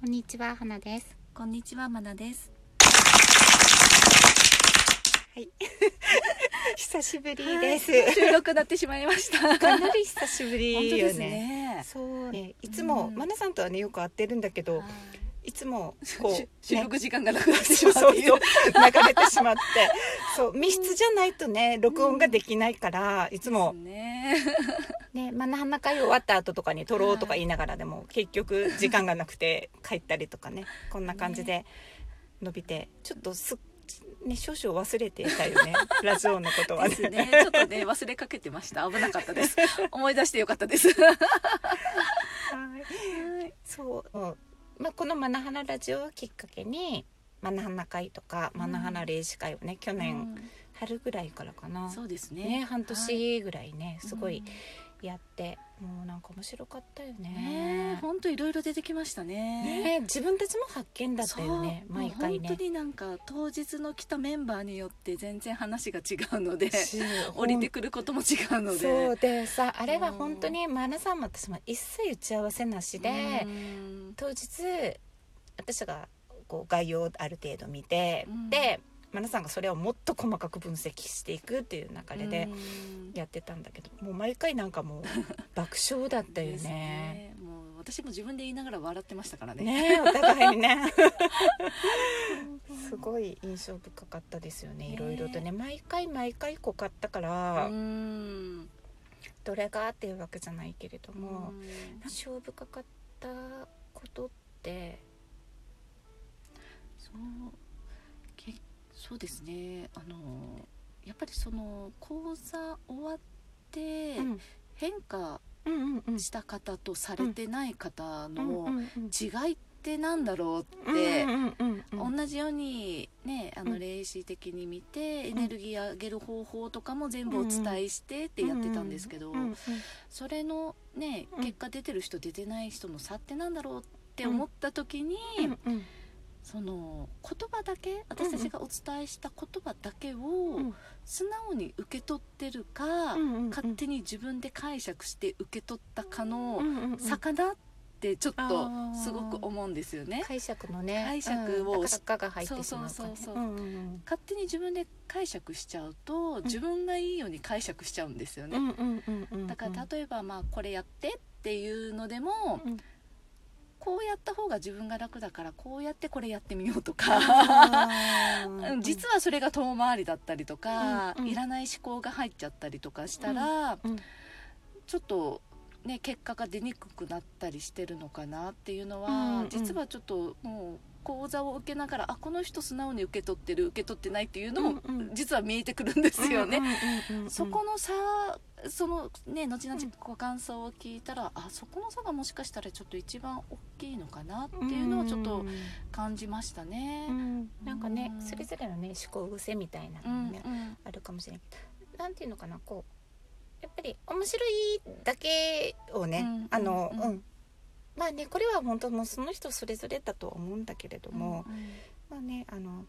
こんにちは、花です。こんにちは、まなです。はい。久しぶりです。収録になってしまいました。かなり久しぶりよね。本当ですね。そうね。いつも、うんマナさんとはね、よく会ってるんだけど、はいいつも、こしう、収ね録時間がなくなってしそまうそう。流れてしまって。そう、密室じゃないとね、録音ができないから、いつもね。ね、マナハナ会終わった後とかに撮ろうとか言いながらでも、結局時間がなくて帰ったりとかね、こんな感じで伸びて、ちょっとすっ、ね、少々忘れてたよね。ラジオのことはね。ですね。ちょっとね、忘れかけてました。危なかったです。思い出してよかったです。はいそう、まあ、この「マナハナラジオ」をきっかけにマナハナ会とかマナハナ霊視会をね去年春ぐらいからかな、そうですね。ね半はい。年ぐらいね、すごいやって、もうなんか面白かったよね。ね。本当いろいろ出てきましたね。ね自分たちも発見だったよね毎回ね。本当。になんか当日の来たメンバーによって全然話が違うので降りてくることも違うので。そうでさあれは本当にマナさんも私も一切打ち合わせなしで、うん。当日私がこう概要をある程度見て、うん。でマナさんがそれをもっと細かく分析していくっていう流れでうん。やってたんだけど、もう毎回なんかもう 爆笑だったよね。もう私も自分で言いながら笑ってましたからね。ねえお互いにね。すごい印象深かったですよね。ねいろいろとね。毎回毎回濃かったから、うん。どれがっていうわけじゃないけれども、うん。印象深かったことってそそうですね。あのやっぱりその講座終わってうん。変化した方とされてない方うんの違いってなんだろううんって同じようにねあうん。の霊視的に見てエネルギー上げる方法とかも全部お伝えしてってやってたんですけどそれのねうん。結果出てる人出てない人の差ってなんだろうって思った時にうんうんその言葉だけ私たちがお伝えした言葉だけをん。素直に受け取ってるかうんうんうん。勝手に自分で解釈して受け取ったかの差かなってちょっとすごく思うんですよね。解釈のね。解釈をうん。だからが入ってしまうからね。そうそうそう勝手に自分で解釈しちゃうと自分がいいように解釈しちゃうんですよね。だから例えばまあこれやってっていうのでもうんこうやった方が自分が楽だからこうやってこれやってみようとか。実はそれが遠回りだったりとか、うんうん。いらない思考が入っちゃったりとかしたら、うんちょっと、ね、結果が出にくくなったりしてるのかなっていうのは、うんうん。実はちょっともう講座を受けながらあこの人素直に受け取ってる受け取ってないっていうのも、うんうん。実は見えてくるんですよね。うんうんうんうん。そこの差そのね後々ご感想を聞いたら、あそこの差がもしかしたらちょっと一番大きいのかなっていうのをちょっと感じましたね。うん。なんかねうん。それぞれのね思考癖みたいなうんのがねうん。あるかもしれないけどなんていうのかなこうやっぱり面白いだけをね、うんあのうんうん、まあねこれは本当もうその人それぞれだとは思うんだけれども、うん。まあねあの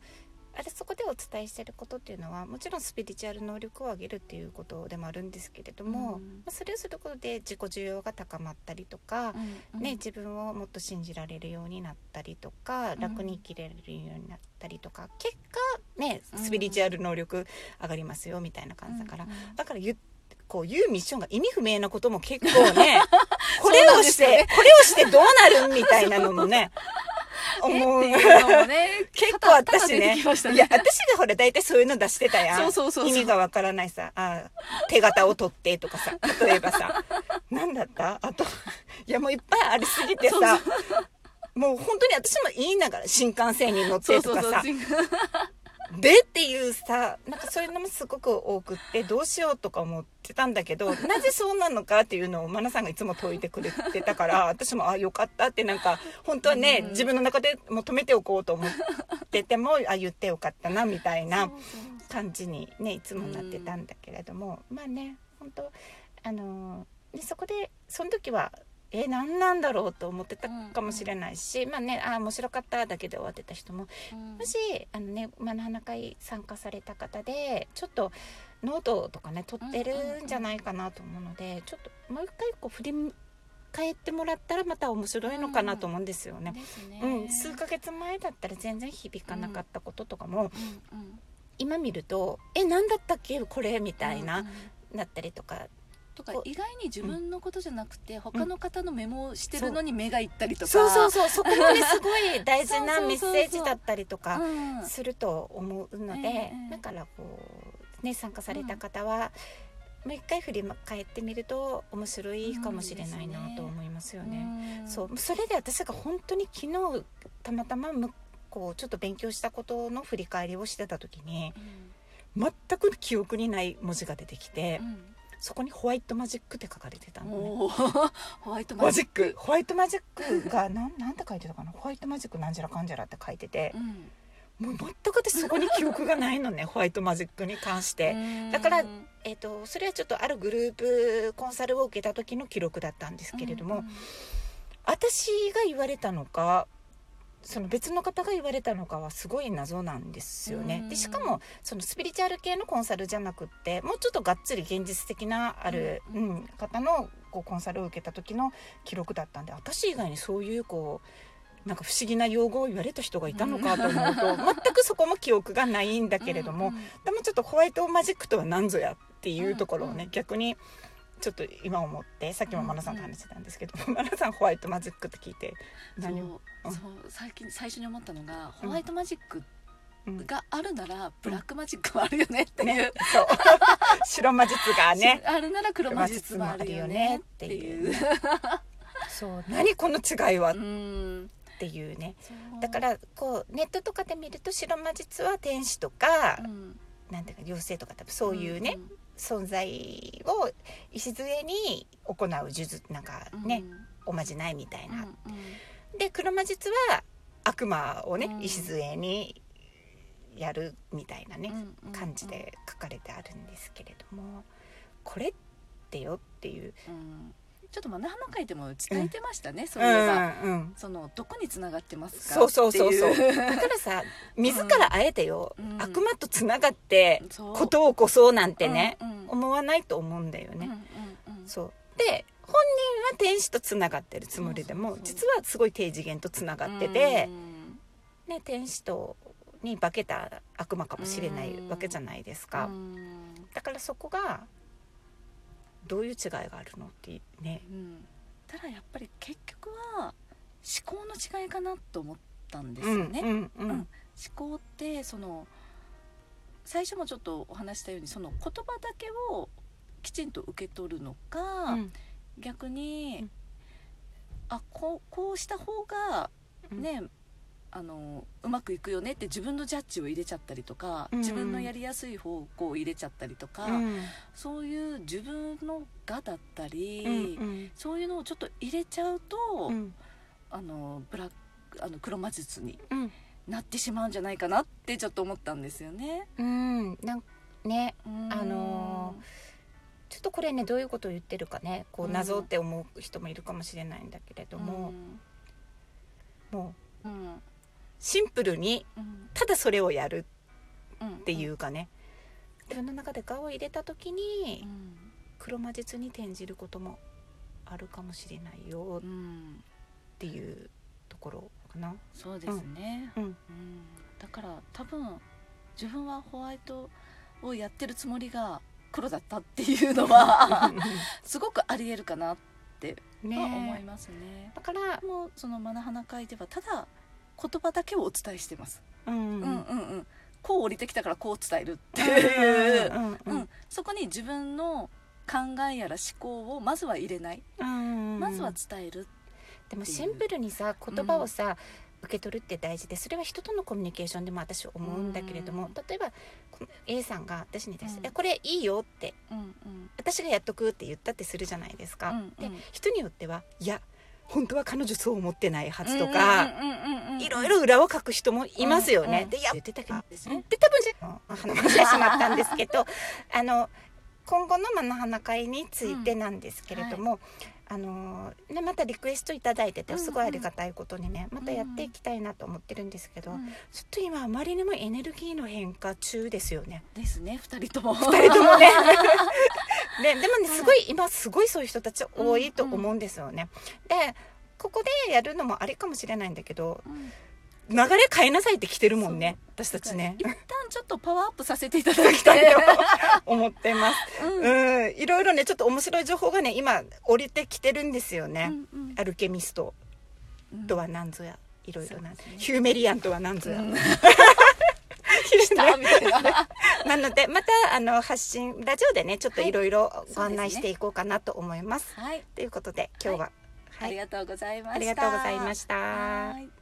あれそこでお伝えしてることっていうのはもちろんスピリチュアル能力を上げるっていうことでもあるんですけれども、うん。まあそれをすることで自己需要が高まったりとか、うんね、自分をもっと信じられるようになったりとか、ん。楽に生きれるようになったりとか結果ねうんスピリチュアル能力上がりますよみたいな感じだから、だから言っこういうミッションが意味不明なことも結構ね これをして、そうなんこれをしてどうなるみたいなのもね思う。ね 結構私ね。ねいや 私がほら大体そういうの出してたやん。そうそうそうそう。意味がわからないさ。あ手形を取ってとかさ例えばさ。何だった？あといやもういっぱいありすぎてさ。そうもう本当に私も言いながら新幹線に乗ってとかさ。そうでっていうさなんかそういうのもすごく多くってどうしようとか思ってたんだけど なぜそうなのかっていうのをマナさんがいつも解いてくれてたから 私もあよかったってなんか本当はね、うん自分の中でもう止めておこうと思っててもあ言ってよかったなみたいな感じにねいつもなってたんだけれども、まあね本当あのーでそこでその時はえ何なんだろうと思ってたかもしれないし、まあねあ面白かっただけで終わってた人も。うん。もしあのねマナハナ会参加された方でちょっとノートとかね取ってるんじゃないかなと思うのでちょっともう一回こう振り返ってもらったらまた面白いのかなと思うんですよね。ですね。うん、数ヶ月前だったら全然響かなかったこととかも、うんうん。今見ると「え何だったっけ？これ」みたいうんうなん。なったりとかとか意外に自分のことじゃなくて、他の方のメモをしてるのに目がいったりとか。そうそうそうそこもねすごい大事なメッセージだったりとかうん。すると思うので、ええだからこうね参加された方は、もう一回振り返ってみると面白いかもしれないなと思いますよね。うん。そう。それで私が本当に昨日たまたまむこうちょっと勉強したことの振り返りをしてた時に全く記憶にない文字が出てきて、うんそこにホワイトマジックって書かれてたのね。ホワイトマジック。ホワイトマジックがなんなんて書いてたかな？ホワイトマジックなんじゃらかんじゃらって書いてて。うん。もう全く私そこに記憶がないのね ホワイトマジックに関して、だからえー、とそれはちょっとあるグループコンサルを受けた時の記録だったんですけれども、うん。私が言われたのかその別の方が言われたのかはすごい謎なんですよね。でしかもそのスピリチュアル系のコンサルじゃなくってもうちょっとがっつり現実的なある、ううん方のこうコンサルを受けた時の記録だったんで私以外にそういうこうなんか不思議な用語を言われた人がいたのかと思うと、全くそこも記憶がないんだけれども、うんうんでもちょっとホワイトマジックとは何ぞやっていうところをね、うんうん。逆にちょっと今思ってさっきもマナさんと話してたんですけど、マナさんホワイトマジックって聞いて何を？うん。そう最近最初に思ったのがホワイトマジックうんがあるならブラックマジックもあるよねっていう、ね、そう。白魔術がね。あるなら黒魔術もあるよねっていう。そう何この違いは？っうん。ていうね。だからこうネットとかで見ると白魔術は天使とか、うん。なんていうか妖精とか多分そういうね、ん存在を礎に行う呪術なんかうん。ね、おまじないみたいな、で黒魔術は悪魔をね、うん。礎にやるみたいなね、感じで書かれてあるんですけれどもこれってよっていう。うんちょっとマナハマ会でも伝えてましたね、そうういえば、んうん。そのどこに繋がってますかそう。そうそうそうっていだからさ自らあえてよ、うん。悪魔とつながってそう。ことを起こそうなんてね、うんうん。思わないと思うんだよね、うんうんうん。そう。で本人は天使とつながってるつもりでもそうそうそう。実はすごい低次元とつながってて、うん。ね、天使とに化けた悪魔かもしれないわけじゃないですか、うん。だからそこがどういう違いがあるのってね。うん。ただやっぱり結局は思考の違いかなと思ったんですよね、うんうんうん。うん思考ってその最初もちょっとお話ししたようにその言葉だけをきちんと受け取るのか、うん。逆に、うん。あこうこうした方がね、あのうまくいくよねって自分のジャッジを入れちゃったりとか、うん自分のやりやすい方向を入れちゃったりとか、うん。そういう自分の我だったり、うんそういうのをちょっと入れちゃうと、うん。あのブラックあの黒魔術にうん。なってしまうんじゃないかなってちょっと思ったんですよね。うん。なんね。うん。あのちょっとこれねどういうことを言ってるかねこううん。謎って思う人もいるかもしれないんだけれども、もう。うんうんシンプルにうん。ただそれをやるうん。っていうかね。自分の中で我を入れた時にうん。黒魔術に転じることもあるかもしれないよっうんていうところかな。そうですね、うん。うん。だから多分自分はホワイトをやってるつもりが黒だったっていうのは すごくありえるかなっては思いねますね。だから、もうそのマナハナ会ではただ言葉だけをお伝えしてます。うん。うんうんうん。こう降りてきたからこう伝えるっていう。うんうん、そこに自分の考えやら思考をまずは入れない、うんまずは伝えるでもシンプルにさ言葉をさ、受け取るって大事でそれは人とのコミュニケーションでも私は思うんだけれども、うん例えば A さんが私に対して「うん。えこれいいよ」ってうんうん。私がやっとくって言ったってするじゃないですか。うんうん。で人によってはいや本当は彼女そう思ってないはずとか、いろいろ裏を書く人もいますよね。うんうんでいや言ってたけどですね。で多分じゃ話してしまったんですけどあの今後の「まな花会」についてなんですけれども、あのね、またリクエストいただいててうんうん。すごいありがたいことにねまたやっていきたいなと思ってるんですけど、うん。ちょっと今あまりにもエネルギーの変化中ですよね。ですね二人とも。二人ともね ででもねすごい今すごいそういう人たち多いと思うんですよね。でここでやるのもありかもしれないんだけどうん。流れ変えなさいって来てるもんね私たちね。一旦ちょっとパワーアップさせていただきたいだよ。思ってます。うん。うん。いろいろねちょっと面白い情報がね今降りてきてるんですよね。うんうん。アルケミストうんとは何ぞやいろいろな、ね。ヒューメリアンとは何ぞや、うんね来たみたいな。なのでまたあの発信ラジオでねちょっとい。ろいろご案内していこうかなと思います。はい。ということで今日は、ありがとうございました。ありがとうございました。はい